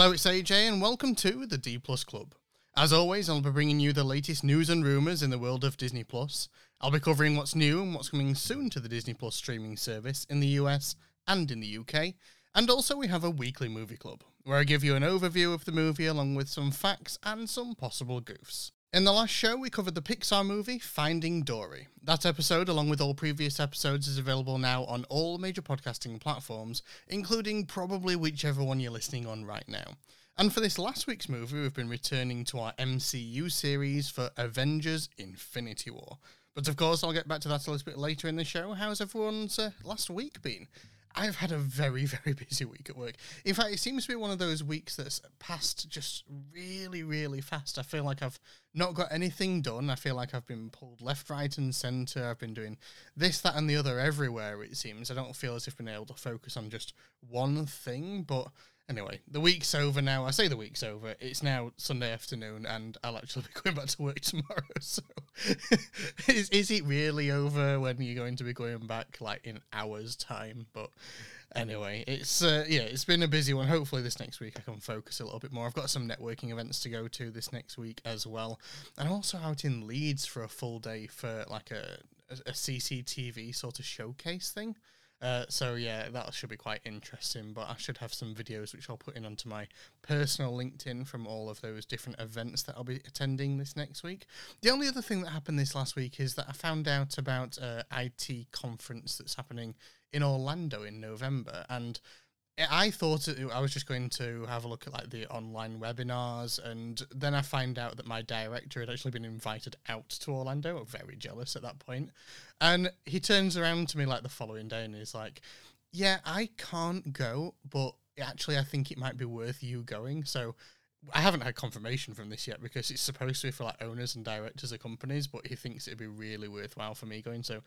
Hello, it's AJ, and welcome to the D Plus Club. As always, I'll be bringing you the latest news and rumours in the world of Disney Plus. I'll be covering what's new and what's coming soon to the Disney Plus streaming service in the US and in the UK. And also, we have a weekly movie club, where I give you an overview of the movie along with some facts and some possible goofs. In the last show, we covered the Pixar movie Finding Dory. That episode, along with all previous episodes, is available now on all major podcasting platforms, including probably whichever one you're listening on right now. And for this last week's movie, we've been returning to our MCU series for Avengers Infinity War. But of course, I'll get back to that a little bit later in the show. How's everyone's uh, last week been? I've had a very, very busy week at work. In fact, it seems to be one of those weeks that's passed just really, really fast. I feel like I've not got anything done. I feel like I've been pulled left, right, and centre. I've been doing this, that, and the other everywhere, it seems. I don't feel as if I've been able to focus on just one thing, but Anyway, the week's over now. I say the week's over. It's now Sunday afternoon, and I'll actually be going back to work tomorrow. So, is is it really over when you're going to be going back like in hours' time? But anyway, it's uh, yeah, it's been a busy one. Hopefully, this next week I can focus a little bit more. I've got some networking events to go to this next week as well, and I'm also out in Leeds for a full day for like a a CCTV sort of showcase thing. Uh, so yeah, that should be quite interesting. But I should have some videos which I'll put in onto my personal LinkedIn from all of those different events that I'll be attending this next week. The only other thing that happened this last week is that I found out about a IT conference that's happening in Orlando in November, and I thought I was just going to have a look at like the online webinars, and then I find out that my director had actually been invited out to Orlando. I'm very jealous at that point, and he turns around to me like the following day and he's like, "Yeah, I can't go, but actually, I think it might be worth you going." So I haven't had confirmation from this yet because it's supposed to be for like owners and directors of companies, but he thinks it'd be really worthwhile for me going. So,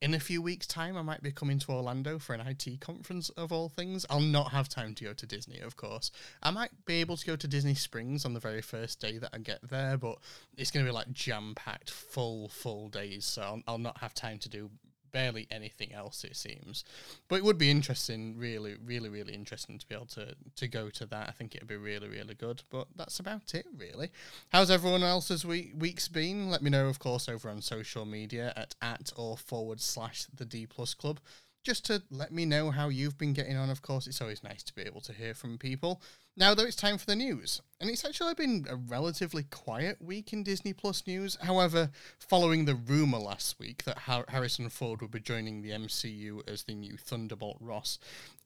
in a few weeks' time, I might be coming to Orlando for an IT conference of all things. I'll not have time to go to Disney, of course. I might be able to go to Disney Springs on the very first day that I get there, but it's going to be like jam packed, full, full days. So, I'll, I'll not have time to do barely anything else it seems. But it would be interesting really really really interesting to be able to to go to that. I think it'd be really really good but that's about it really. How's everyone else's week week's been? Let me know of course over on social media at at or forward slash the d plus club. Just to let me know how you've been getting on of course. It's always nice to be able to hear from people now, though, it's time for the news. And it's actually been a relatively quiet week in Disney Plus news. However, following the rumour last week that Harrison Ford would be joining the MCU as the new Thunderbolt Ross,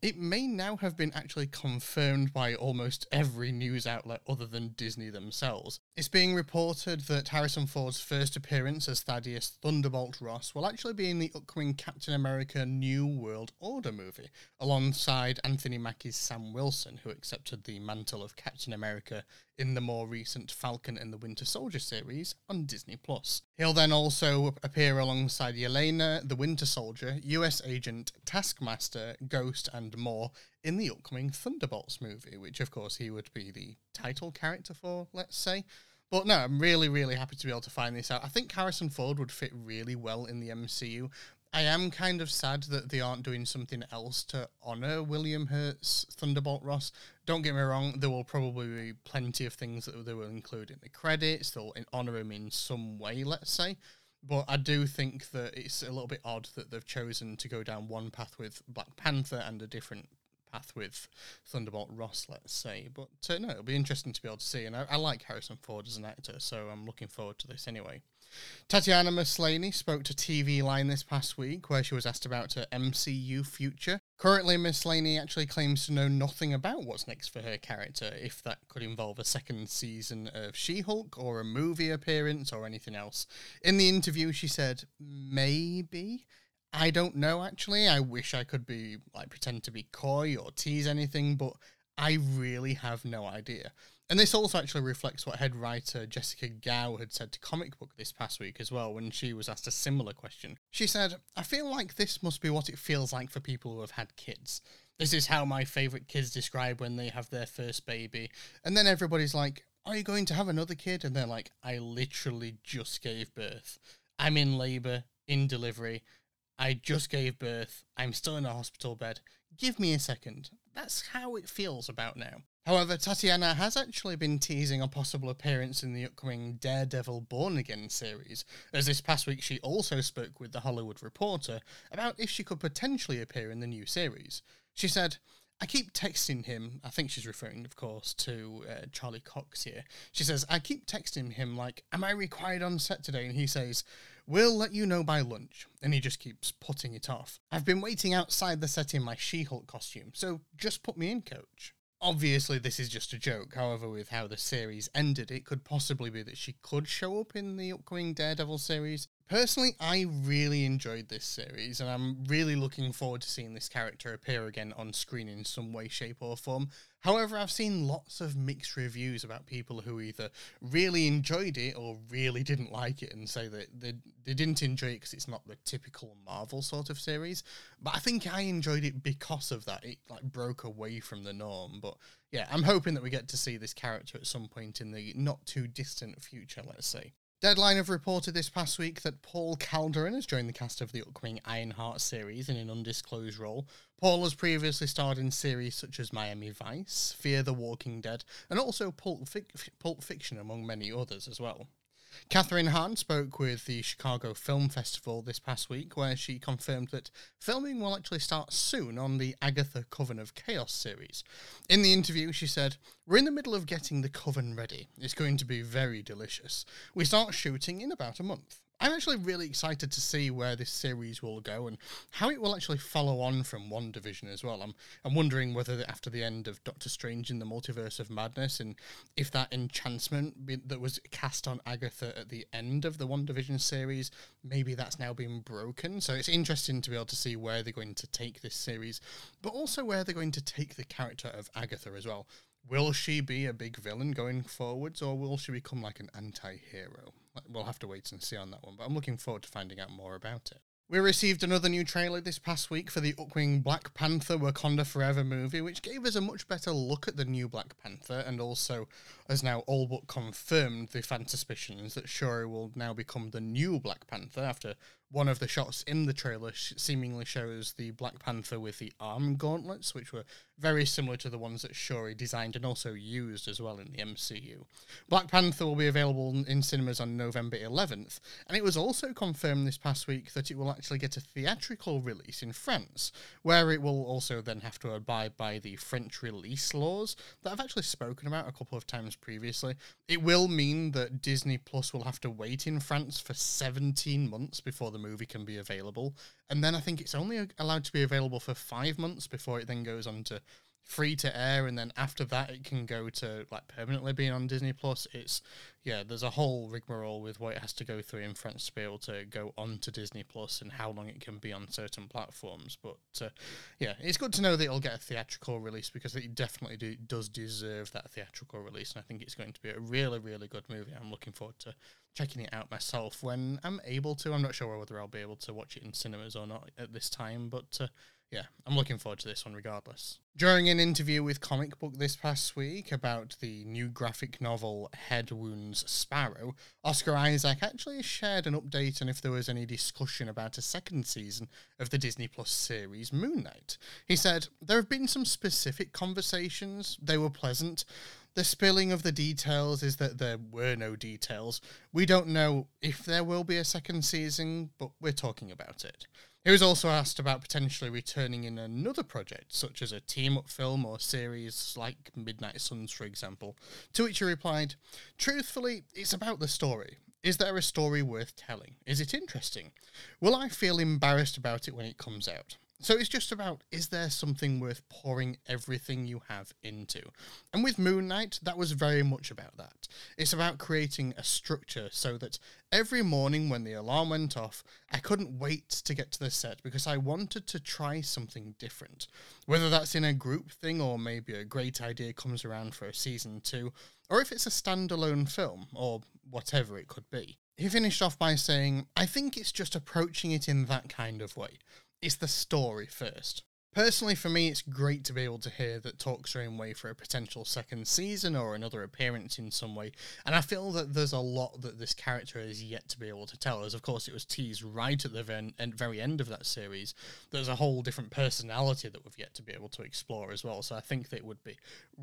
it may now have been actually confirmed by almost every news outlet other than Disney themselves. It's being reported that Harrison Ford's first appearance as Thaddeus Thunderbolt Ross will actually be in the upcoming Captain America New World Order movie, alongside Anthony Mackie's Sam Wilson, who accepted the mantle of Captain America in the more recent Falcon and the Winter Soldier series on Disney Plus. He'll then also appear alongside Yelena, the Winter Soldier, US Agent, Taskmaster, Ghost, and more in the upcoming Thunderbolts movie, which of course he would be the title character for, let's say. But no, I'm really, really happy to be able to find this out. I think Harrison Ford would fit really well in the MCU. I am kind of sad that they aren't doing something else to honor William Hurt's Thunderbolt Ross. Don't get me wrong, there will probably be plenty of things that they will include in the credits. They'll honor him in some way, let's say. But I do think that it's a little bit odd that they've chosen to go down one path with Black Panther and a different path with Thunderbolt Ross, let's say. But uh, no, it'll be interesting to be able to see. And I, I like Harrison Ford as an actor, so I'm looking forward to this anyway. Tatiana Maslany spoke to TV Line this past week, where she was asked about her MCU future. Currently, Maslany actually claims to know nothing about what's next for her character, if that could involve a second season of She Hulk or a movie appearance or anything else. In the interview, she said, maybe. I don't know actually. I wish I could be like pretend to be coy or tease anything, but I really have no idea. And this also actually reflects what head writer Jessica Gao had said to Comic Book this past week as well when she was asked a similar question. She said, I feel like this must be what it feels like for people who have had kids. This is how my favourite kids describe when they have their first baby. And then everybody's like, Are you going to have another kid? And they're like, I literally just gave birth. I'm in labour, in delivery. I just gave birth. I'm still in a hospital bed Give me a second. That's how it feels about now. However, Tatiana has actually been teasing a possible appearance in the upcoming Daredevil Born Again series, as this past week she also spoke with The Hollywood Reporter about if she could potentially appear in the new series. She said, I keep texting him. I think she's referring, of course, to uh, Charlie Cox here. She says, I keep texting him, like, Am I required on set today? And he says, We'll let you know by lunch. And he just keeps putting it off. I've been waiting outside the set in my She Hulk costume, so just put me in, coach. Obviously, this is just a joke. However, with how the series ended, it could possibly be that she could show up in the upcoming Daredevil series. Personally, I really enjoyed this series, and I'm really looking forward to seeing this character appear again on screen in some way, shape, or form. However, I've seen lots of mixed reviews about people who either really enjoyed it or really didn't like it and say that they, they didn't enjoy it because it's not the typical Marvel sort of series. But I think I enjoyed it because of that. It like broke away from the norm. But yeah, I'm hoping that we get to see this character at some point in the not too distant future, let's say. Deadline have reported this past week that Paul Calderon has joined the cast of the upcoming Ironheart series in an undisclosed role. Paul has previously starred in series such as Miami Vice, Fear the Walking Dead, and also Pulp, Fic- Pulp Fiction, among many others as well. Kathryn Hahn spoke with the Chicago Film Festival this past week, where she confirmed that filming will actually start soon on the Agatha Coven of Chaos series. In the interview, she said, We're in the middle of getting the coven ready. It's going to be very delicious. We start shooting in about a month. I'm actually really excited to see where this series will go and how it will actually follow on from WandaVision as well. I'm I'm wondering whether after the end of Doctor Strange in the Multiverse of Madness and if that enchantment be, that was cast on Agatha at the end of the WandaVision series, maybe that's now been broken. So it's interesting to be able to see where they're going to take this series, but also where they're going to take the character of Agatha as well. Will she be a big villain going forwards, or will she become like an anti hero? We'll have to wait and see on that one, but I'm looking forward to finding out more about it. We received another new trailer this past week for the upcoming Black Panther Wakanda Forever movie, which gave us a much better look at the new Black Panther and also has now all but confirmed the fan suspicions that Shuri will now become the new Black Panther after one of the shots in the trailer sh- seemingly shows the Black Panther with the arm gauntlets, which were very similar to the ones that Shuri designed and also used as well in the MCU. Black Panther will be available in cinemas on November 11th, and it was also confirmed this past week that it will actually get a theatrical release in France, where it will also then have to abide by the French release laws that I've actually spoken about a couple of times previously. It will mean that Disney Plus will have to wait in France for 17 months before the movie can be available. And then I think it's only uh, allowed to be available for five months before it then goes on to free to air and then after that it can go to like permanently being on Disney Plus. It's yeah, there's a whole rigmarole with what it has to go through in France to be able to go on to Disney Plus and how long it can be on certain platforms. But uh, yeah, it's good to know that it'll get a theatrical release because it definitely do, does deserve that theatrical release, and I think it's going to be a really, really good movie. I'm looking forward to checking it out myself when I'm able to. I'm not sure whether I'll be able to watch it in cinemas or not at this time, but uh, yeah, I'm looking forward to this one regardless. During an interview with Comic Book this past week about the new graphic novel Head Wounds Sparrow, Oscar Isaac actually shared an update on if there was any discussion about a second season of the Disney Plus series Moon Knight. He said, There have been some specific conversations, they were pleasant. The spilling of the details is that there were no details. We don't know if there will be a second season, but we're talking about it. He was also asked about potentially returning in another project, such as a team up film or series like Midnight Suns, for example. To which he replied, Truthfully, it's about the story. Is there a story worth telling? Is it interesting? Will I feel embarrassed about it when it comes out? So it's just about is there something worth pouring everything you have into? And with Moon Knight, that was very much about that. It's about creating a structure so that every morning when the alarm went off, I couldn't wait to get to the set because I wanted to try something different. Whether that's in a group thing or maybe a great idea comes around for a season two, or if it's a standalone film or whatever it could be. He finished off by saying, I think it's just approaching it in that kind of way it's the story first. Personally, for me, it's great to be able to hear that talks are in way for a potential second season or another appearance in some way. And I feel that there's a lot that this character is yet to be able to tell. As of course, it was teased right at the very end of that series. There's a whole different personality that we've yet to be able to explore as well. So I think that it would be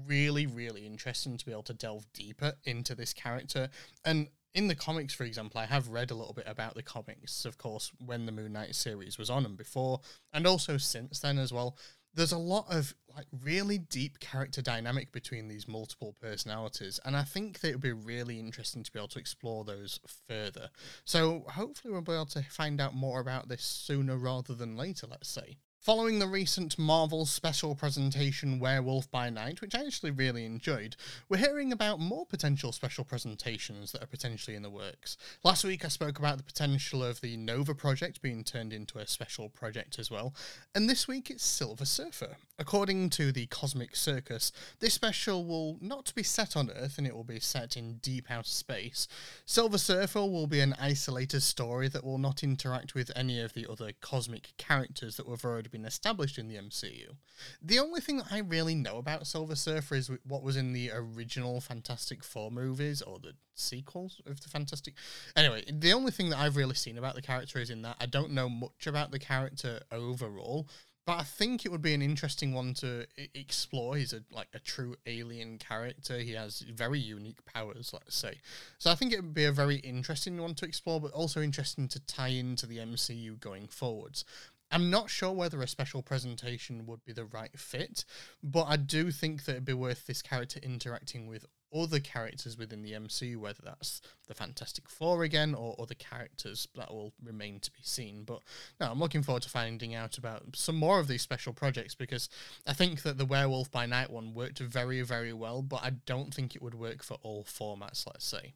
really, really interesting to be able to delve deeper into this character. And in the comics, for example, I have read a little bit about the comics, of course, when the Moon Knight series was on and before, and also since then as well. There's a lot of like really deep character dynamic between these multiple personalities, and I think that it would be really interesting to be able to explore those further. So hopefully we'll be able to find out more about this sooner rather than later, let's say. Following the recent Marvel special presentation Werewolf by Night, which I actually really enjoyed, we're hearing about more potential special presentations that are potentially in the works. Last week I spoke about the potential of the Nova project being turned into a special project as well, and this week it's Silver Surfer. According to the Cosmic Circus, this special will not be set on Earth and it will be set in deep outer space. Silver Surfer will be an isolated story that will not interact with any of the other cosmic characters that we've already been established in the MCU. The only thing that I really know about Silver Surfer is what was in the original Fantastic Four movies or the sequels of the Fantastic. Anyway, the only thing that I've really seen about the character is in that. I don't know much about the character overall. But I think it would be an interesting one to explore. He's a like a true alien character. He has very unique powers, let's say. So I think it would be a very interesting one to explore, but also interesting to tie into the MCU going forwards. I'm not sure whether a special presentation would be the right fit, but I do think that it'd be worth this character interacting with other characters within the MCU, whether that's the Fantastic Four again or other characters that will remain to be seen. But no, I'm looking forward to finding out about some more of these special projects because I think that the Werewolf by Night one worked very, very well, but I don't think it would work for all formats, let's say.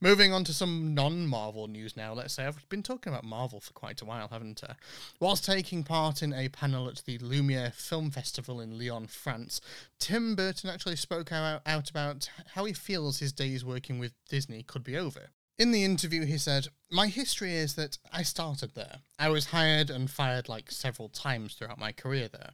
Moving on to some non Marvel news now, let's say. I've been talking about Marvel for quite a while, haven't I? Whilst taking part in a panel at the Lumiere Film Festival in Lyon, France, Tim Burton actually spoke out, out about how he feels his days working with Disney could be over. In the interview, he said, My history is that I started there. I was hired and fired like several times throughout my career there.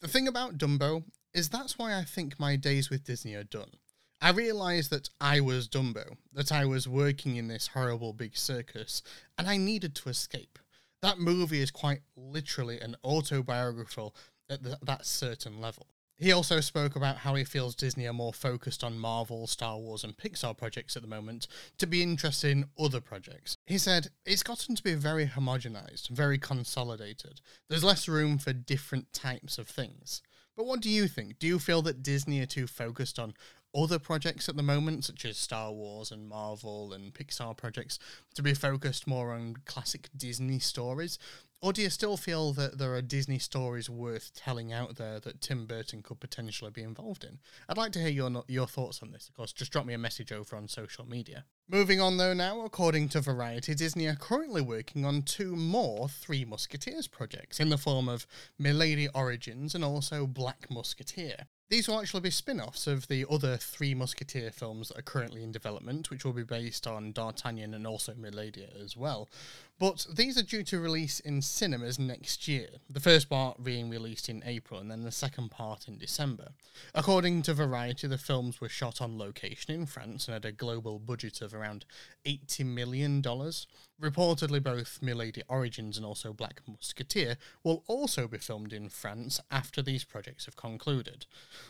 The thing about Dumbo is that's why I think my days with Disney are done. I realised that I was Dumbo, that I was working in this horrible big circus, and I needed to escape. That movie is quite literally an autobiographical at the, that certain level. He also spoke about how he feels Disney are more focused on Marvel, Star Wars, and Pixar projects at the moment to be interested in other projects. He said, It's gotten to be very homogenized, very consolidated. There's less room for different types of things. But what do you think? Do you feel that Disney are too focused on other projects at the moment, such as Star Wars and Marvel and Pixar projects, to be focused more on classic Disney stories? Or do you still feel that there are Disney stories worth telling out there that Tim Burton could potentially be involved in? I'd like to hear your your thoughts on this. Of course, just drop me a message over on social media. Moving on though now, according to Variety, Disney are currently working on two more Three Musketeers projects in the form of Milady Origins and also Black Musketeer. These will actually be spin offs of the other three Musketeer films that are currently in development, which will be based on D'Artagnan and also Milady as well. But these are due to release in cinemas next year, the first part being released in April and then the second part in December. According to Variety, the films were shot on location in France and had a global budget of around $80 million. Reportedly, both Milady Origins and also Black Musketeer will also be filmed in France after these projects have concluded.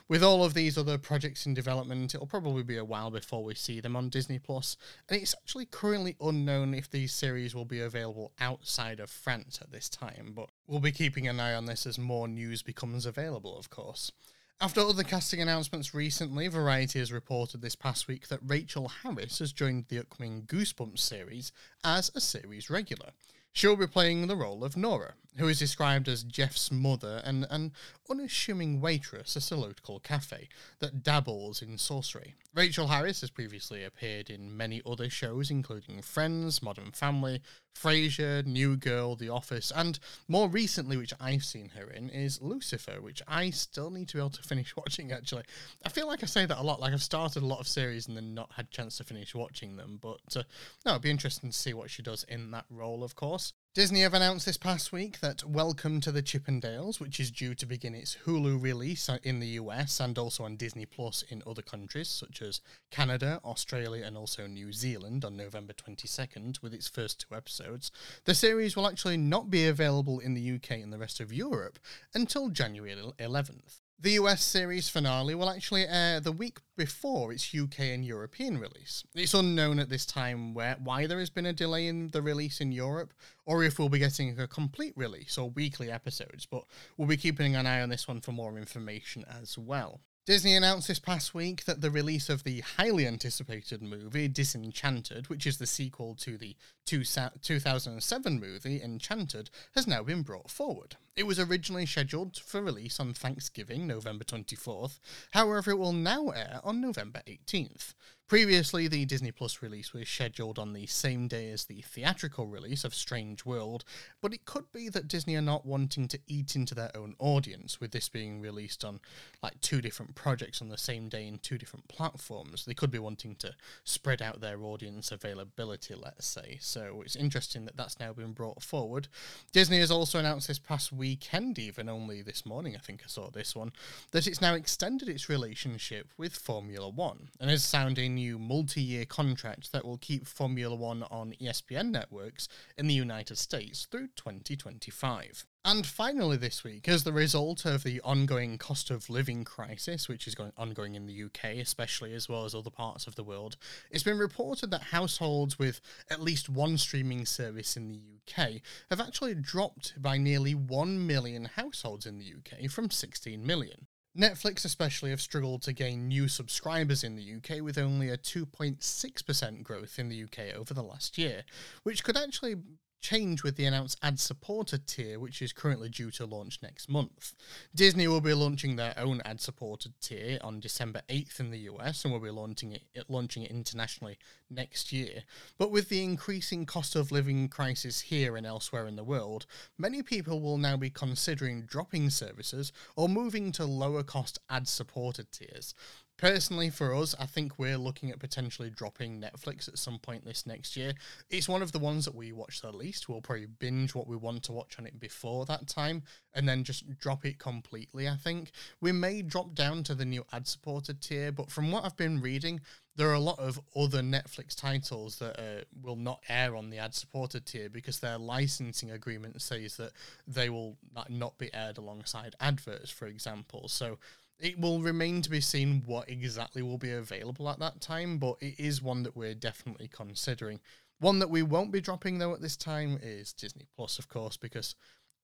With all of these other projects in development, it'll probably be a while before we see them on Disney Plus, and it's actually currently unknown if these series will be available outside of France at this time, but we'll be keeping an eye on this as more news becomes available, of course. After other casting announcements recently, Variety has reported this past week that Rachel Harris has joined the upcoming Goosebumps series as a series regular. She'll be playing the role of Nora, who is described as Jeff's mother and an unassuming waitress at a local cafe that dabbles in sorcery. Rachel Harris has previously appeared in many other shows, including Friends, Modern Family, Frasier, New Girl, The Office, and more recently, which I've seen her in, is Lucifer, which I still need to be able to finish watching, actually. I feel like I say that a lot, like I've started a lot of series and then not had chance to finish watching them, but uh, no, it'd be interesting to see what she does in that role, of course. Disney have announced this past week that Welcome to the Chippendales, which is due to begin its Hulu release in the US and also on Disney Plus in other countries such as Canada, Australia, and also New Zealand on November 22nd with its first two episodes, the series will actually not be available in the UK and the rest of Europe until January 11th. The US series finale will actually air the week before its UK and European release. It's unknown at this time where why there has been a delay in the release in Europe, or if we'll be getting a complete release or weekly episodes, but we'll be keeping an eye on this one for more information as well. Disney announced this past week that the release of the highly anticipated movie Disenchanted, which is the sequel to the 2007 movie Enchanted, has now been brought forward. It was originally scheduled for release on Thanksgiving, November 24th, however, it will now air on November 18th. Previously, the Disney Plus release was scheduled on the same day as the theatrical release of Strange World, but it could be that Disney are not wanting to eat into their own audience, with this being released on like two different projects on the same day in two different platforms. They could be wanting to spread out their audience availability, let's say. So it's interesting that that's now been brought forward. Disney has also announced this past weekend, even only this morning, I think I saw this one, that it's now extended its relationship with Formula One and is sounding new multi year contract that will keep Formula One on ESPN networks in the United States through 2025. And finally, this week, as the result of the ongoing cost of living crisis, which is going ongoing in the UK, especially as well as other parts of the world, it's been reported that households with at least one streaming service in the UK have actually dropped by nearly 1 million households in the UK from 16 million. Netflix, especially, have struggled to gain new subscribers in the UK with only a 2.6% growth in the UK over the last year, which could actually change with the announced ad supported tier, which is currently due to launch next month. Disney will be launching their own ad supported tier on December 8th in the US and will be launching it, launching it internationally next year. But with the increasing cost of living crisis here and elsewhere in the world, many people will now be considering dropping services or moving to lower cost ad supported tiers. Personally, for us, I think we're looking at potentially dropping Netflix at some point this next year. It's one of the ones that we watch the least. We'll probably binge what we want to watch on it before that time and then just drop it completely, I think. We may drop down to the new ad supported tier, but from what I've been reading, there are a lot of other Netflix titles that uh, will not air on the ad supported tier because their licensing agreement says that they will not be aired alongside adverts, for example. So it will remain to be seen what exactly will be available at that time, but it is one that we're definitely considering. One that we won't be dropping though at this time is Disney Plus, of course, because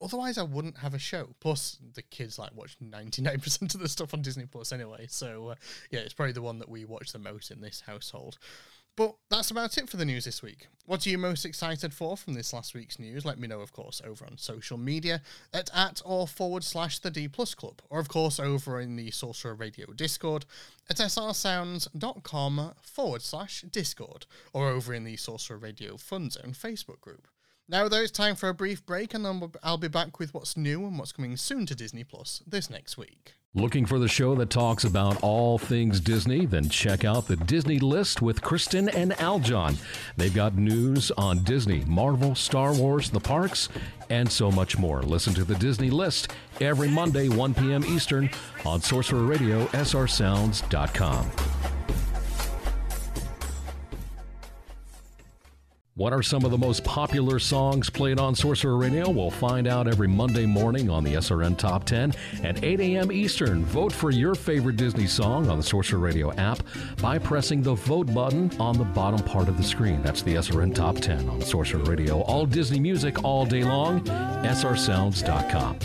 otherwise I wouldn't have a show. Plus, the kids like watch ninety nine percent of the stuff on Disney Plus anyway, so uh, yeah, it's probably the one that we watch the most in this household. But that's about it for the news this week. What are you most excited for from this last week's news? Let me know, of course, over on social media at at or forward slash the D Plus Club, or of course over in the Sorcerer Radio Discord at srsounds.com forward slash Discord, or over in the Sorcerer Radio Fun Zone Facebook group. Now, though, it's time for a brief break, and then I'll be back with what's new and what's coming soon to Disney Plus this next week. Looking for the show that talks about all things Disney? Then check out the Disney List with Kristen and Aljon. They've got news on Disney, Marvel, Star Wars, the parks, and so much more. Listen to the Disney List every Monday, 1 p.m. Eastern on Sorcerer Radio, srsounds.com. What are some of the most popular songs played on Sorcerer Radio? We'll find out every Monday morning on the SRN Top 10 at 8 a.m. Eastern. Vote for your favorite Disney song on the Sorcerer Radio app by pressing the vote button on the bottom part of the screen. That's the SRN Top 10 on Sorcerer Radio. All Disney music all day long. srsounds.com.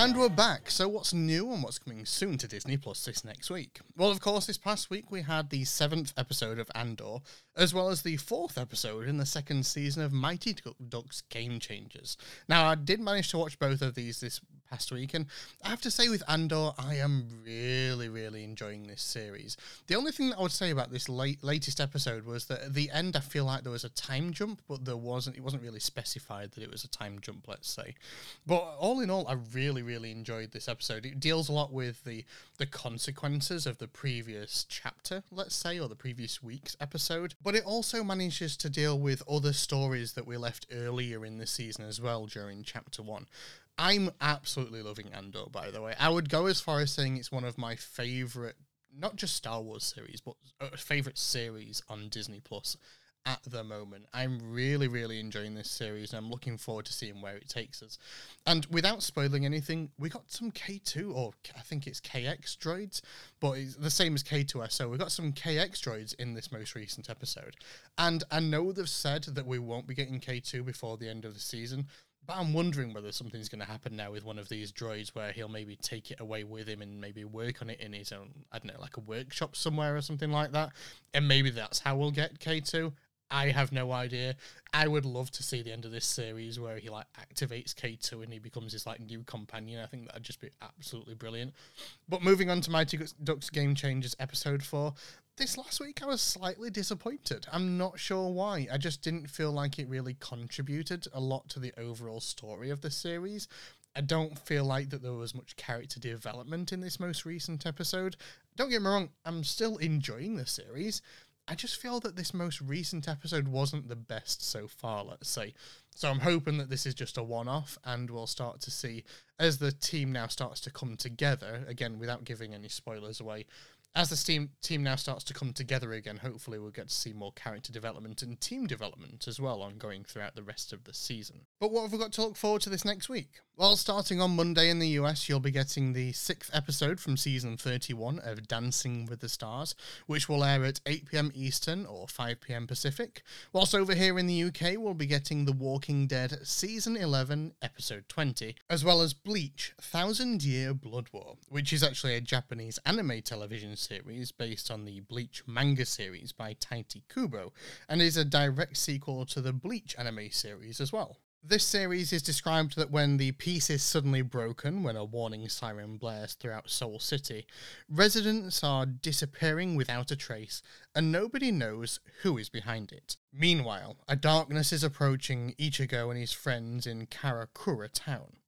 And we're back. So, what's new and what's coming soon to Disney Plus this next week? Well, of course, this past week we had the seventh episode of Andor, as well as the fourth episode in the second season of Mighty Ducks Game Changers. Now, I did manage to watch both of these this past week. And I have to say, with Andor, I am really, really enjoying this series. The only thing that I would say about this late, latest episode was that at the end, I feel like there was a time jump, but there wasn't. It wasn't really specified that it was a time jump. Let's say, but all in all, I really, really enjoyed this episode. It deals a lot with the the consequences of the previous chapter, let's say, or the previous week's episode. But it also manages to deal with other stories that we left earlier in the season as well during chapter one. I'm absolutely loving Andor, by the way. I would go as far as saying it's one of my favorite, not just Star Wars series, but uh, favorite series on Disney Plus at the moment. I'm really, really enjoying this series and I'm looking forward to seeing where it takes us. And without spoiling anything, we got some K2, or I think it's KX droids, but it's the same as K2SO. We got some KX droids in this most recent episode. And I know they've said that we won't be getting K2 before the end of the season. But I'm wondering whether something's going to happen now with one of these droids where he'll maybe take it away with him and maybe work on it in his own, I don't know, like a workshop somewhere or something like that. And maybe that's how we'll get K2. I have no idea. I would love to see the end of this series where he like activates K2 and he becomes his like new companion. I think that'd just be absolutely brilliant. But moving on to Mighty Ducks Game Changers episode 4, this last week I was slightly disappointed. I'm not sure why. I just didn't feel like it really contributed a lot to the overall story of the series. I don't feel like that there was much character development in this most recent episode. Don't get me wrong, I'm still enjoying the series. I just feel that this most recent episode wasn't the best so far, let's say. So I'm hoping that this is just a one off and we'll start to see as the team now starts to come together, again, without giving any spoilers away, as the team team now starts to come together again, hopefully we'll get to see more character development and team development as well ongoing throughout the rest of the season. But what have we got to look forward to this next week? Well, starting on Monday in the US, you'll be getting the sixth episode from season 31 of Dancing with the Stars, which will air at 8 pm Eastern or 5 pm Pacific. Whilst over here in the UK, we'll be getting The Walking Dead season 11, episode 20, as well as Bleach Thousand Year Blood War, which is actually a Japanese anime television series based on the Bleach manga series by Tite Kubo, and is a direct sequel to the Bleach anime series as well. This series is described that when the peace is suddenly broken, when a warning siren blares throughout Soul City, residents are disappearing without a trace, and nobody knows who is behind it. Meanwhile, a darkness is approaching Ichigo and his friends in Karakura town.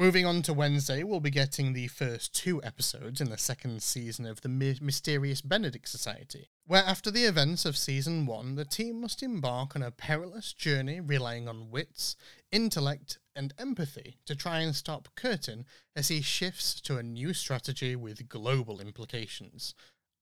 Moving on to Wednesday, we'll be getting the first two episodes in the second season of the My- Mysterious Benedict Society, where after the events of season one, the team must embark on a perilous journey relying on wits, intellect, and empathy to try and stop Curtain as he shifts to a new strategy with global implications.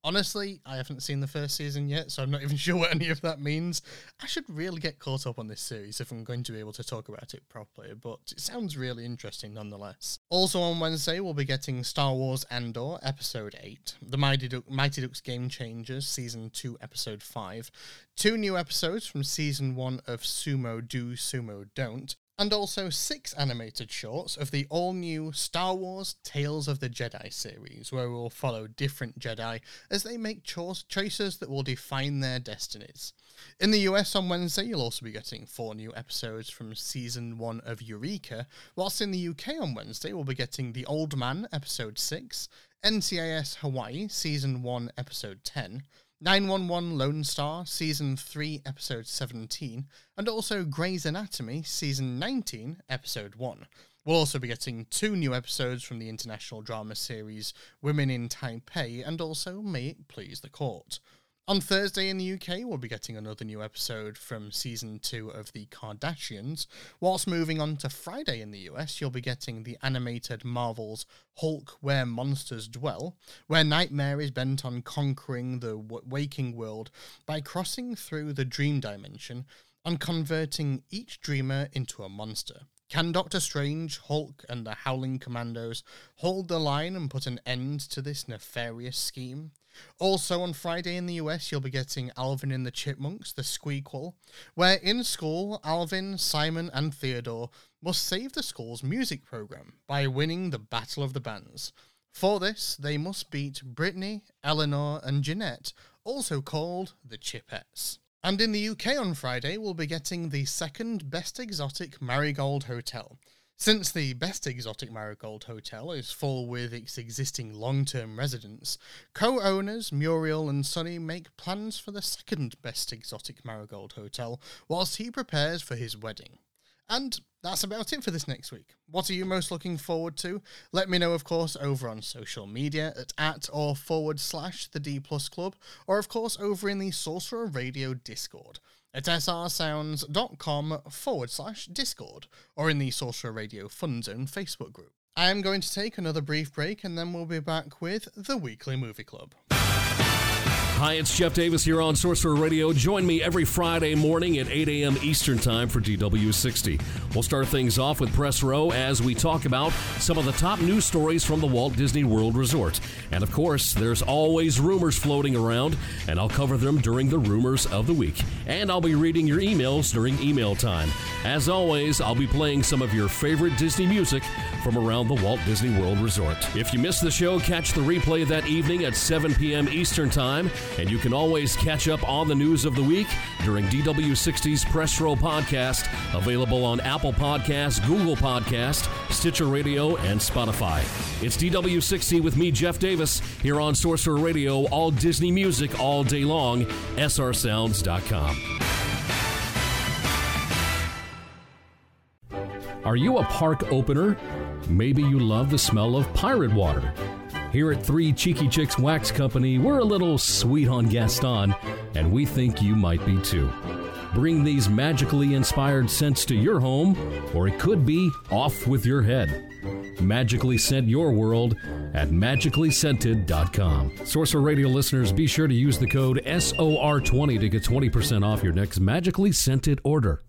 Honestly, I haven't seen the first season yet, so I'm not even sure what any of that means. I should really get caught up on this series if I'm going to be able to talk about it properly, but it sounds really interesting nonetheless. Also on Wednesday, we'll be getting Star Wars Andor Episode 8, The Mighty, du- Mighty Ducks Game Changers Season 2 Episode 5, two new episodes from Season 1 of Sumo Do, Sumo Don't, and also six animated shorts of the all new Star Wars Tales of the Jedi series, where we'll follow different Jedi as they make cho- choices that will define their destinies. In the US on Wednesday, you'll also be getting four new episodes from season one of Eureka, whilst in the UK on Wednesday, we'll be getting The Old Man, episode 6, NCIS Hawaii, season 1, episode 10. 911 Lone Star, Season 3, Episode 17, and also Grey's Anatomy, Season 19, Episode 1. We'll also be getting two new episodes from the international drama series Women in Taipei and also May It Please the Court. On Thursday in the UK, we'll be getting another new episode from season 2 of The Kardashians. Whilst moving on to Friday in the US, you'll be getting the animated Marvel's Hulk Where Monsters Dwell, where Nightmare is bent on conquering the w- waking world by crossing through the dream dimension and converting each dreamer into a monster. Can Doctor Strange, Hulk, and the Howling Commandos hold the line and put an end to this nefarious scheme? Also on Friday in the US, you'll be getting Alvin and the Chipmunks, the Squeakquel, where in school, Alvin, Simon, and Theodore must save the school's music program by winning the Battle of the Bands. For this, they must beat Brittany, Eleanor, and Jeanette, also called the Chipettes. And in the UK on Friday, we'll be getting the second Best Exotic Marigold Hotel. Since the Best Exotic Marigold Hotel is full with its existing long term residents, co owners Muriel and Sonny make plans for the second Best Exotic Marigold Hotel whilst he prepares for his wedding. And that's about it for this next week. What are you most looking forward to? Let me know, of course, over on social media at at or forward slash the D Plus Club, or of course over in the Sorcerer Radio Discord at srsounds.com forward slash Discord, or in the Sorcerer Radio Fun Zone Facebook group. I am going to take another brief break and then we'll be back with the Weekly Movie Club. Hi, it's Jeff Davis here on Sorcerer Radio. Join me every Friday morning at 8 a.m. Eastern Time for DW60. We'll start things off with Press Row as we talk about some of the top news stories from the Walt Disney World Resort. And of course, there's always rumors floating around, and I'll cover them during the Rumors of the Week. And I'll be reading your emails during email time. As always, I'll be playing some of your favorite Disney music from around the Walt Disney World Resort. If you missed the show, catch the replay that evening at 7 p.m. Eastern Time. And you can always catch up on the news of the week during DW60's Press Row podcast, available on Apple Podcasts, Google Podcast, Stitcher Radio, and Spotify. It's DW60 with me, Jeff Davis, here on Sorcerer Radio, all Disney music all day long, srsounds.com. Are you a park opener? Maybe you love the smell of pirate water. Here at Three Cheeky Chicks Wax Company, we're a little sweet on Gaston, and we think you might be too. Bring these magically inspired scents to your home, or it could be off with your head. Magically scent your world at magicallyscented.com. Sorcerer Radio listeners, be sure to use the code SOR20 to get 20% off your next magically scented order.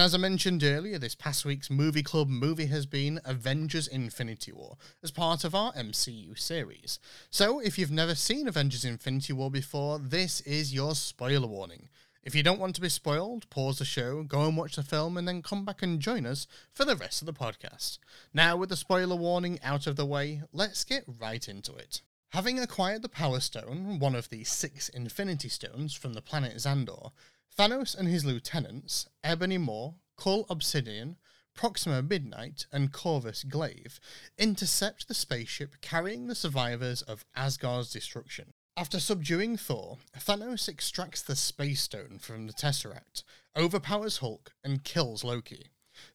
And as I mentioned earlier, this past week's Movie Club movie has been Avengers Infinity War as part of our MCU series. So if you've never seen Avengers Infinity War before, this is your spoiler warning. If you don't want to be spoiled, pause the show, go and watch the film, and then come back and join us for the rest of the podcast. Now, with the spoiler warning out of the way, let's get right into it. Having acquired the Power Stone, one of the six Infinity Stones from the planet Xandar, Thanos and his lieutenants, Ebony Maw, Cull Obsidian, Proxima Midnight, and Corvus Glaive, intercept the spaceship carrying the survivors of Asgard's destruction. After subduing Thor, Thanos extracts the Space Stone from the Tesseract, overpowers Hulk, and kills Loki.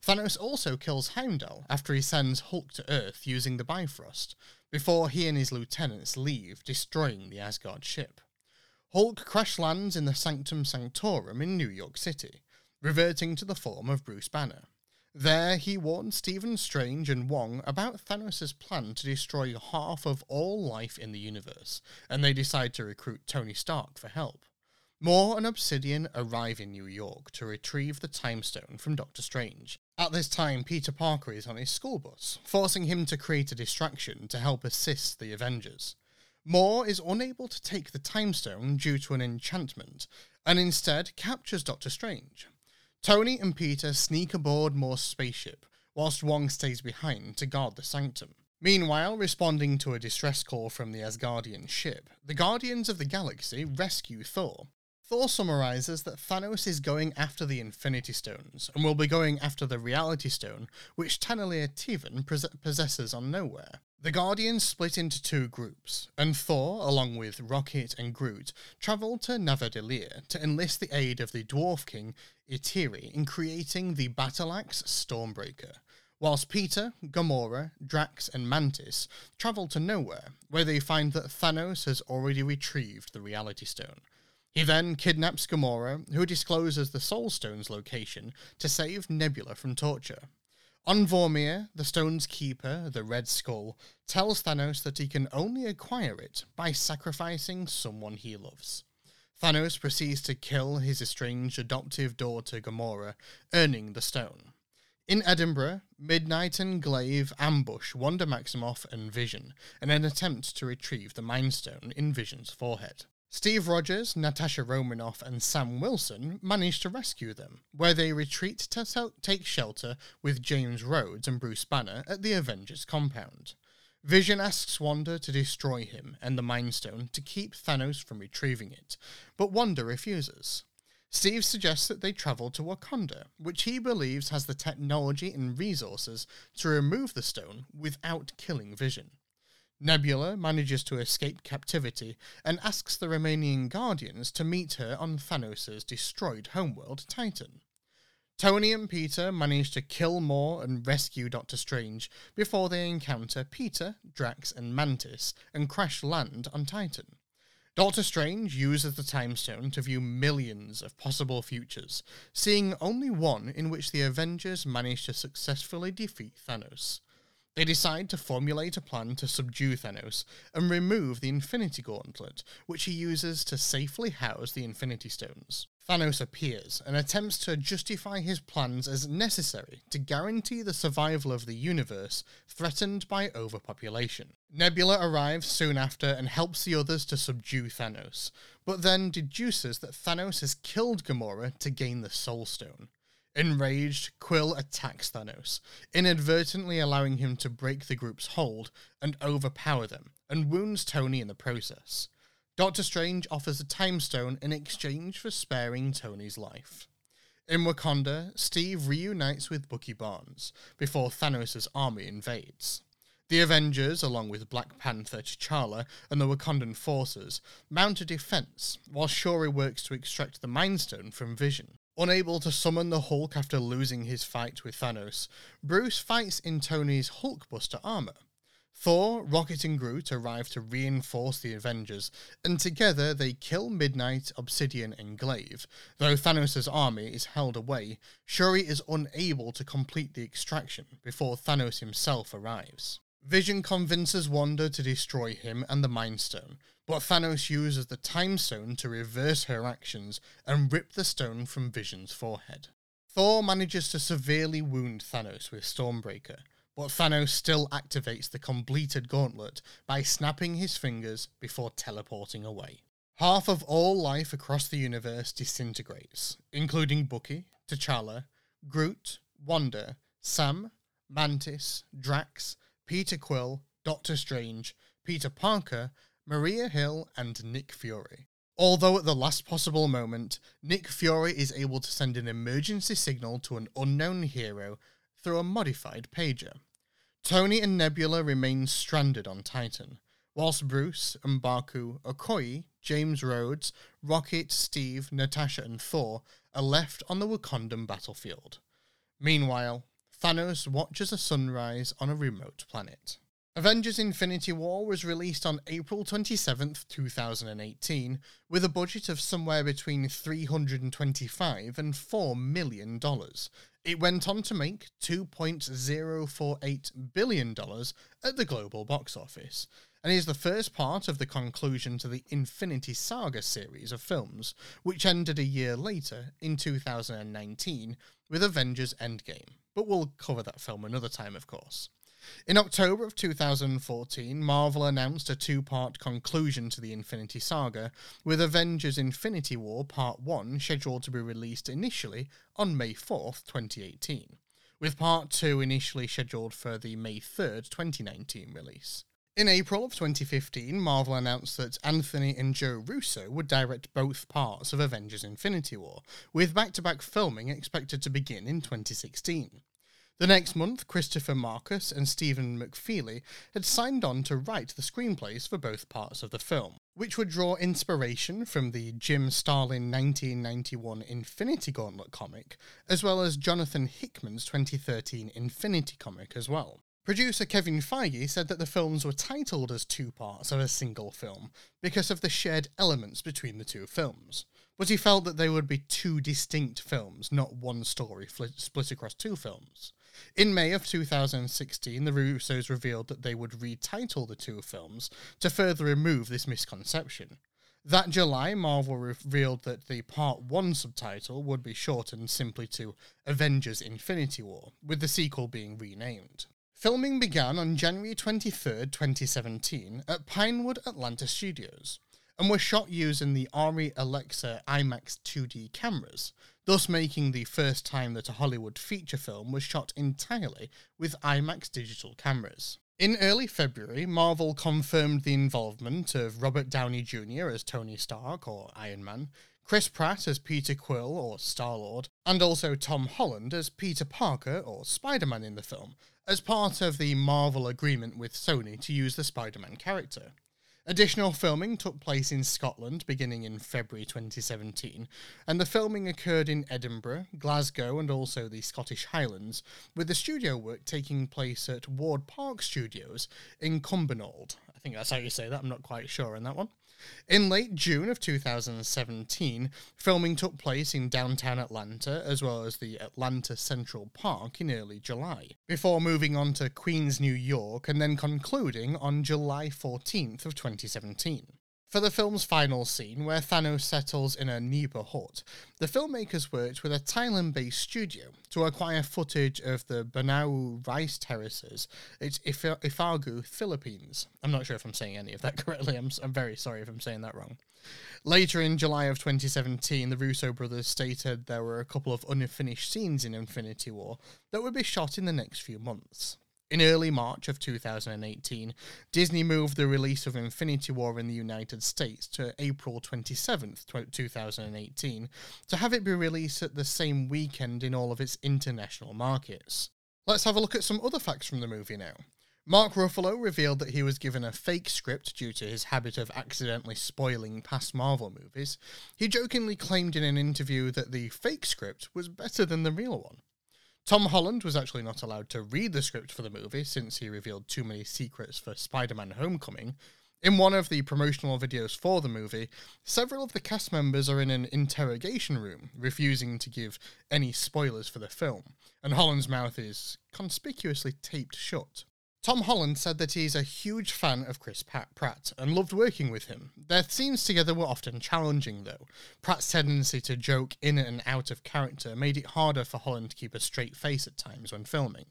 Thanos also kills Heimdall after he sends Hulk to Earth using the Bifrost, before he and his lieutenants leave, destroying the Asgard ship. Hulk crash lands in the Sanctum Sanctorum in New York City, reverting to the form of Bruce Banner. There, he warns Stephen Strange and Wong about Thanos' plan to destroy half of all life in the universe, and they decide to recruit Tony Stark for help. Maw and Obsidian arrive in New York to retrieve the Time Stone from Doctor Strange. At this time, Peter Parker is on his school bus, forcing him to create a distraction to help assist the Avengers. Maw is unable to take the Time Stone due to an enchantment, and instead captures Doctor Strange. Tony and Peter sneak aboard Maw's spaceship, whilst Wong stays behind to guard the sanctum. Meanwhile, responding to a distress call from the Asgardian ship, the Guardians of the Galaxy rescue Thor. Thor summarizes that Thanos is going after the Infinity Stones, and will be going after the Reality Stone, which Taneleer Tivan pos- possesses on Nowhere. The Guardians split into two groups, and Thor, along with Rocket and Groot, travelled to Nidavellir to enlist the aid of the Dwarf King Eitri in creating the Battle Axe Stormbreaker, whilst Peter, Gamora, Drax, and Mantis travel to Nowhere, where they find that Thanos has already retrieved the Reality Stone. He then kidnaps Gamora, who discloses the Soul Stone's location to save Nebula from torture. On Vormir, the stone's keeper, the Red Skull, tells Thanos that he can only acquire it by sacrificing someone he loves. Thanos proceeds to kill his estranged adoptive daughter Gamora, earning the stone. In Edinburgh, Midnight and Glaive ambush Wanda Maximoff and Vision in an attempt to retrieve the Mind Stone in Vision's forehead. Steve Rogers, Natasha Romanoff, and Sam Wilson manage to rescue them, where they retreat to take shelter with James Rhodes and Bruce Banner at the Avengers compound. Vision asks Wanda to destroy him and the Mind Stone to keep Thanos from retrieving it, but Wanda refuses. Steve suggests that they travel to Wakanda, which he believes has the technology and resources to remove the stone without killing Vision. Nebula manages to escape captivity and asks the remaining Guardians to meet her on Thanos' destroyed homeworld, Titan. Tony and Peter manage to kill Maw and rescue Doctor Strange before they encounter Peter, Drax, and Mantis and crash land on Titan. Doctor Strange uses the Time Stone to view millions of possible futures, seeing only one in which the Avengers manage to successfully defeat Thanos. They decide to formulate a plan to subdue Thanos and remove the Infinity Gauntlet, which he uses to safely house the Infinity Stones. Thanos appears and attempts to justify his plans as necessary to guarantee the survival of the universe threatened by overpopulation. Nebula arrives soon after and helps the others to subdue Thanos, but then deduces that Thanos has killed Gamora to gain the Soul Stone. Enraged, Quill attacks Thanos, inadvertently allowing him to break the group's hold and overpower them, and wounds Tony in the process. Doctor Strange offers a time stone in exchange for sparing Tony's life. In Wakanda, Steve reunites with Bucky Barnes before Thanos' army invades. The Avengers, along with Black Panther, T'Challa, and the Wakandan forces, mount a defense, while Shuri works to extract the Mind Stone from Vision. Unable to summon the Hulk after losing his fight with Thanos, Bruce fights in Tony's Hulkbuster armor. Thor, Rocket, and Groot arrive to reinforce the Avengers, and together they kill Midnight, Obsidian, and Glaive. Though Thanos' army is held away, Shuri is unable to complete the extraction before Thanos himself arrives. Vision convinces Wanda to destroy him and the Mind Stone, but Thanos uses the Time Stone to reverse her actions and rip the stone from Vision's forehead. Thor manages to severely wound Thanos with Stormbreaker, but Thanos still activates the completed gauntlet by snapping his fingers before teleporting away. Half of all life across the universe disintegrates, including Bucky, T'Challa, Groot, Wanda, Sam, Mantis, Drax, Peter Quill, Doctor Strange, Peter Parker, Maria Hill, and Nick Fury. Although at the last possible moment, Nick Fury is able to send an emergency signal to an unknown hero through a modified pager. Tony and Nebula remain stranded on Titan, whilst Bruce, M'Baku, Okoye, James Rhodes, Rocket, Steve, Natasha, and Thor are left on the Wakandan battlefield. Meanwhile, Thanos watches a sunrise on a remote planet. Avengers Infinity War was released on April 27th, 2018, with a budget of somewhere between 325 and 4 million dollars. It went on to make 2.048 billion dollars at the global box office and is the first part of the conclusion to the Infinity Saga series of films, which ended a year later in 2019 with Avengers Endgame. But we'll cover that film another time, of course. In October of 2014, Marvel announced a two part conclusion to the Infinity Saga, with Avengers Infinity War Part 1 scheduled to be released initially on May 4th, 2018, with Part 2 initially scheduled for the May 3rd, 2019 release. In April of 2015, Marvel announced that Anthony and Joe Russo would direct both parts of Avengers Infinity War, with back to back filming expected to begin in 2016. The next month, Christopher Markus and Stephen McFeely had signed on to write the screenplays for both parts of the film, which would draw inspiration from the Jim Starlin 1991 Infinity Gauntlet comic, as well as Jonathan Hickman's 2013 Infinity comic as well. Producer Kevin Feige said that the films were titled as two parts of a single film because of the shared elements between the two films, but he felt that they would be two distinct films, not one story split across two films. In May of 2016, the Russos revealed that they would retitle the two films to further remove this misconception. That July, Marvel revealed that the Part 1 subtitle would be shortened simply to Avengers Infinity War, with the sequel being renamed. Filming began on January 23, 2017, at Pinewood Atlanta Studios, and was shot using the Arri Alexa IMAX 2D cameras, thus making the first time that a Hollywood feature film was shot entirely with IMAX digital cameras. In early February, Marvel confirmed the involvement of Robert Downey Jr. as Tony Stark or Iron Man, Chris Pratt as Peter Quill or Star Lord, and also Tom Holland as Peter Parker or Spider Man in the film, as part of the Marvel agreement with Sony to use the Spider Man character. Additional filming took place in Scotland beginning in February 2017, and the filming occurred in Edinburgh, Glasgow, and also the Scottish Highlands, with the studio work taking place at Wardpark Studios in Cumbernauld. I think that's how you say that, I'm not quite sure on that one. In late June of 2017, filming took place in downtown Atlanta as well as the Atlanta Central Park in early July, before moving on to Queens, New York, and then concluding on July 14th of 2017. For the film's final scene, where Thanos settles in a Nipa hut, the filmmakers worked with a Thailand based studio to acquire footage of the Banau rice terraces at If- Ifagu, Philippines. I'm not sure if I'm saying any of that correctly, I'm, I'm very sorry if I'm saying that wrong. Later in July of 2017, the Russo brothers stated there were a couple of unfinished scenes in Infinity War that would be shot in the next few months. In early March of 2018, Disney moved the release of Infinity War in the United States to April 27th, tw- 2018, to have it be released at the same weekend in all of its international markets. Let's have a look at some other facts from the movie now. Mark Ruffalo revealed that he was given a fake script due to his habit of accidentally spoiling past Marvel movies. He jokingly claimed in an interview that the fake script was better than the real one. Tom Holland was actually not allowed to read the script for the movie since he revealed too many secrets for Spider Man Homecoming. In one of the promotional videos for the movie, several of the cast members are in an interrogation room, refusing to give any spoilers for the film, and Holland's mouth is conspicuously taped shut. Tom Holland said that he's a huge fan of Chris Pratt and loved working with him. Their scenes together were often challenging, though. Pratt's tendency to joke in and out of character made it harder for Holland to keep a straight face at times when filming.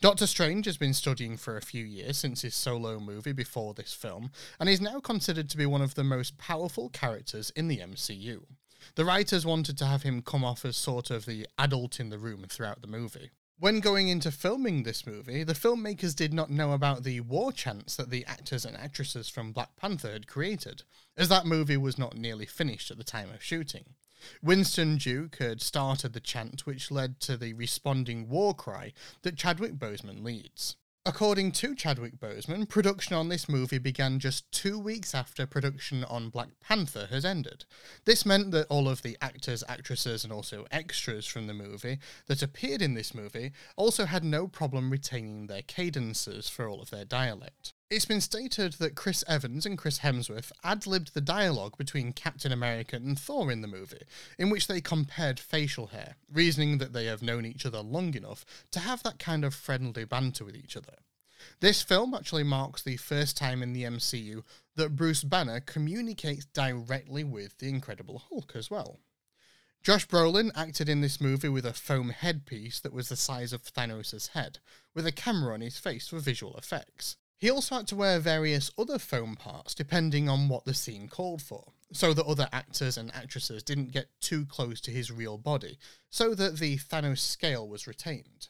Doctor Strange has been studying for a few years since his solo movie before this film, and is now considered to be one of the most powerful characters in the MCU. The writers wanted to have him come off as sort of the adult in the room throughout the movie. When going into filming this movie, the filmmakers did not know about the war chants that the actors and actresses from Black Panther had created, as that movie was not nearly finished at the time of shooting. Winston Duke had started the chant which led to the responding war cry that Chadwick Boseman leads. According to Chadwick Boseman, production on this movie began just two weeks after production on Black Panther has ended. This meant that all of the actors, actresses, and also extras from the movie that appeared in this movie also had no problem retaining their cadences for all of their dialect. It's been stated that Chris Evans and Chris Hemsworth ad libbed the dialogue between Captain America and Thor in the movie, in which they compared facial hair, reasoning that they have known each other long enough to have that kind of friendly banter with each other. This film actually marks the first time in the MCU that Bruce Banner communicates directly with the Incredible Hulk as well. Josh Brolin acted in this movie with a foam headpiece that was the size of Thanos' head, with a camera on his face for visual effects. He also had to wear various other foam parts depending on what the scene called for, so that other actors and actresses didn't get too close to his real body, so that the Thanos scale was retained.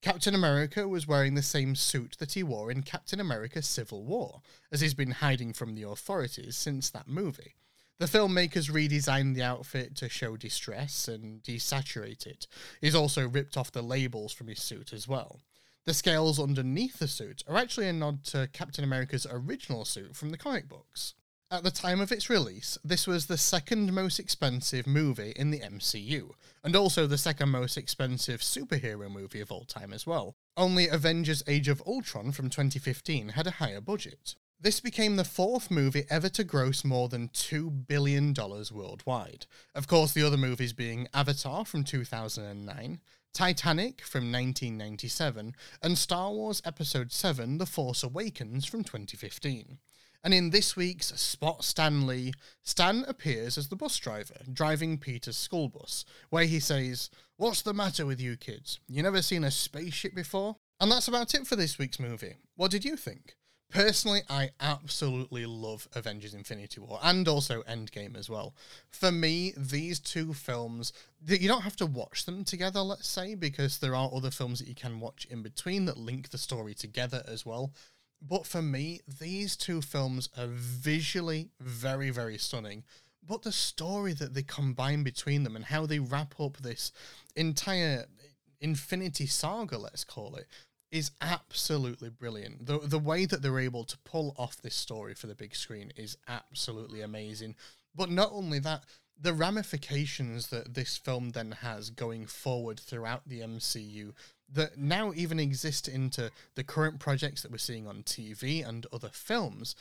Captain America was wearing the same suit that he wore in Captain America Civil War, as he's been hiding from the authorities since that movie. The filmmakers redesigned the outfit to show distress and desaturate it. He's also ripped off the labels from his suit as well. The scales underneath the suit are actually a nod to Captain America's original suit from the comic books. At the time of its release, this was the second most expensive movie in the MCU, and also the second most expensive superhero movie of all time as well. Only Avengers Age of Ultron from 2015 had a higher budget. This became the fourth movie ever to gross more than $2 billion worldwide. Of course, the other movies being Avatar from 2009, Titanic from 1997, and Star Wars Episode 7 The Force Awakens from 2015. And in this week's Spot Stan Lee, Stan appears as the bus driver, driving Peter's school bus, where he says, What's the matter with you kids? You never seen a spaceship before? And that's about it for this week's movie. What did you think? Personally, I absolutely love Avengers Infinity War and also Endgame as well. For me, these two films, you don't have to watch them together, let's say, because there are other films that you can watch in between that link the story together as well. But for me, these two films are visually very, very stunning. But the story that they combine between them and how they wrap up this entire Infinity Saga, let's call it, is absolutely brilliant. The the way that they're able to pull off this story for the big screen is absolutely amazing. But not only that, the ramifications that this film then has going forward throughout the MCU that now even exist into the current projects that we're seeing on TV and other films.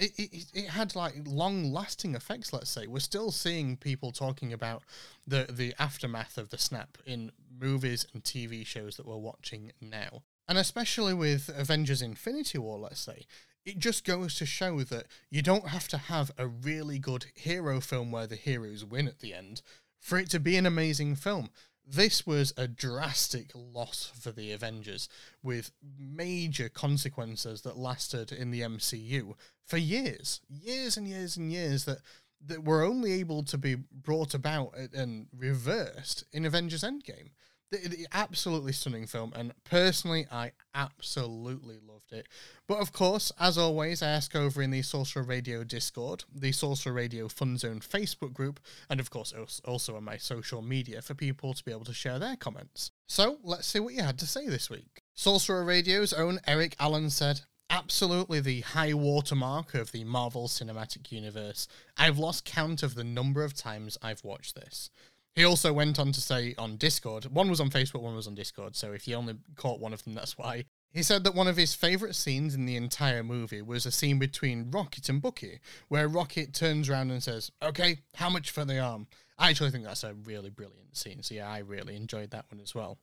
It, it, it had like long lasting effects let's say we're still seeing people talking about the the aftermath of the snap in movies and tv shows that we're watching now and especially with Avengers Infinity War, let's say, it just goes to show that you don't have to have a really good hero film where the heroes win at the end for it to be an amazing film. This was a drastic loss for the Avengers with major consequences that lasted in the MCU for years, years and years and years that that were only able to be brought about and reversed in Avengers Endgame. The, the absolutely stunning film, and personally, I absolutely loved it. But of course, as always, I ask over in the Sorcerer Radio Discord, the Sorcerer Radio Fun Zone Facebook group, and of course, also on my social media for people to be able to share their comments. So let's see what you had to say this week. Sorcerer Radio's own Eric Allen said, Absolutely the high watermark of the Marvel Cinematic Universe. I've lost count of the number of times I've watched this. He also went on to say on Discord, one was on Facebook, one was on Discord, so if you only caught one of them, that's why. He said that one of his favourite scenes in the entire movie was a scene between Rocket and Bucky, where Rocket turns around and says, Okay, how much for the arm? I actually think that's a really brilliant scene, so yeah, I really enjoyed that one as well.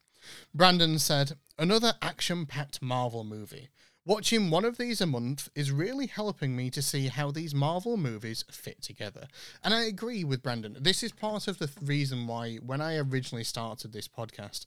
Brandon said, Another action packed Marvel movie. Watching one of these a month is really helping me to see how these Marvel movies fit together. And I agree with Brandon. This is part of the th- reason why, when I originally started this podcast,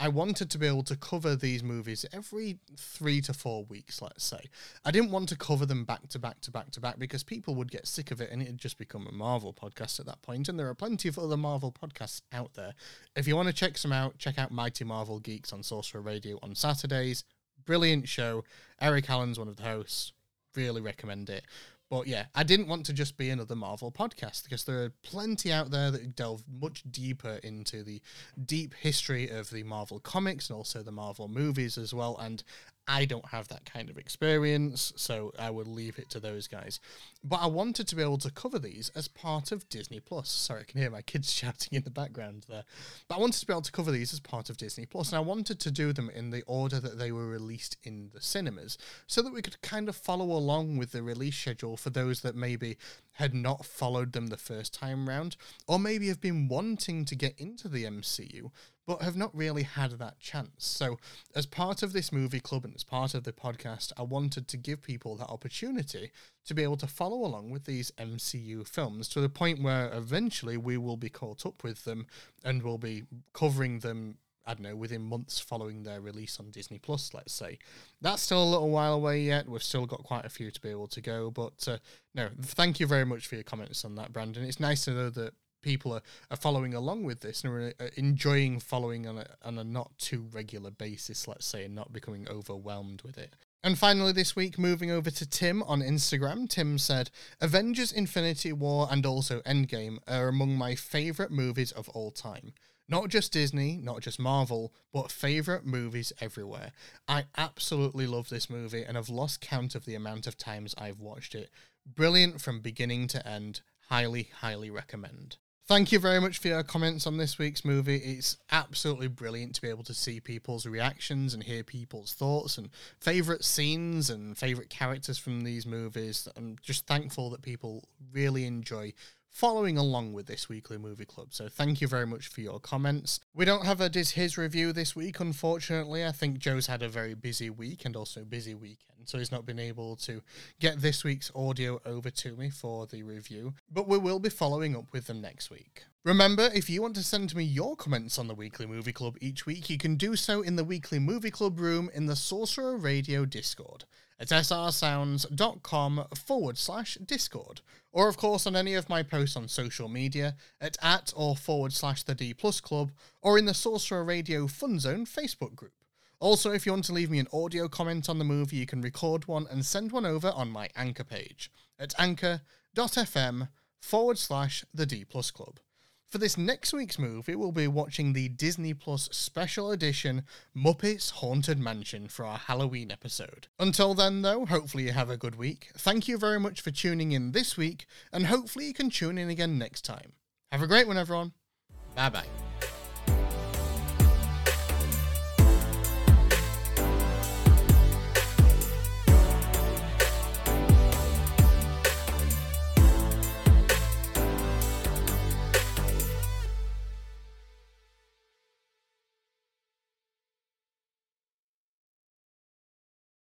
I wanted to be able to cover these movies every three to four weeks, let's say. I didn't want to cover them back to back to back to back because people would get sick of it and it'd just become a Marvel podcast at that point. And there are plenty of other Marvel podcasts out there. If you want to check some out, check out Mighty Marvel Geeks on Sorcerer Radio on Saturdays. Brilliant show. Eric Allen's one of the hosts. Really recommend it. But yeah, I didn't want to just be another Marvel podcast because there are plenty out there that delve much deeper into the deep history of the Marvel comics and also the Marvel movies as well. And I don't have that kind of experience, so I would leave it to those guys. But I wanted to be able to cover these as part of Disney Plus. Sorry, I can hear my kids shouting in the background there. But I wanted to be able to cover these as part of Disney Plus, and I wanted to do them in the order that they were released in the cinemas, so that we could kind of follow along with the release schedule for those that maybe had not followed them the first time round, or maybe have been wanting to get into the MCU but have not really had that chance. So, as part of this movie club and as part of the podcast, I wanted to give people that opportunity to be able to follow along with these MCU films to the point where eventually we will be caught up with them and we'll be covering them. I don't know, within months following their release on Disney Plus, let's say. That's still a little while away yet. We've still got quite a few to be able to go. But uh, no, thank you very much for your comments on that, Brandon. It's nice to know that people are, are following along with this and are enjoying following on a, on a not too regular basis, let's say, and not becoming overwhelmed with it. And finally, this week, moving over to Tim on Instagram, Tim said, Avengers Infinity War and also Endgame are among my favourite movies of all time. Not just Disney, not just Marvel, but favourite movies everywhere. I absolutely love this movie and have lost count of the amount of times I've watched it. Brilliant from beginning to end. Highly, highly recommend. Thank you very much for your comments on this week's movie. It's absolutely brilliant to be able to see people's reactions and hear people's thoughts and favourite scenes and favourite characters from these movies. I'm just thankful that people really enjoy following along with this weekly movie club. So thank you very much for your comments. We don't have a Diz His review this week, unfortunately. I think Joe's had a very busy week and also busy weekend, so he's not been able to get this week's audio over to me for the review, but we will be following up with them next week. Remember, if you want to send me your comments on the Weekly Movie Club each week, you can do so in the Weekly Movie Club room in the Sorcerer Radio Discord at srsounds.com forward slash Discord, or of course on any of my posts on social media at at or forward slash the D Plus Club, or in the Sorcerer Radio Fun Zone Facebook group. Also, if you want to leave me an audio comment on the movie, you can record one and send one over on my Anchor page at anchor.fm forward slash the D Plus Club. For this next week's movie, we'll be watching the Disney Plus special edition Muppets Haunted Mansion for our Halloween episode. Until then, though, hopefully you have a good week. Thank you very much for tuning in this week, and hopefully you can tune in again next time. Have a great one, everyone. Bye bye.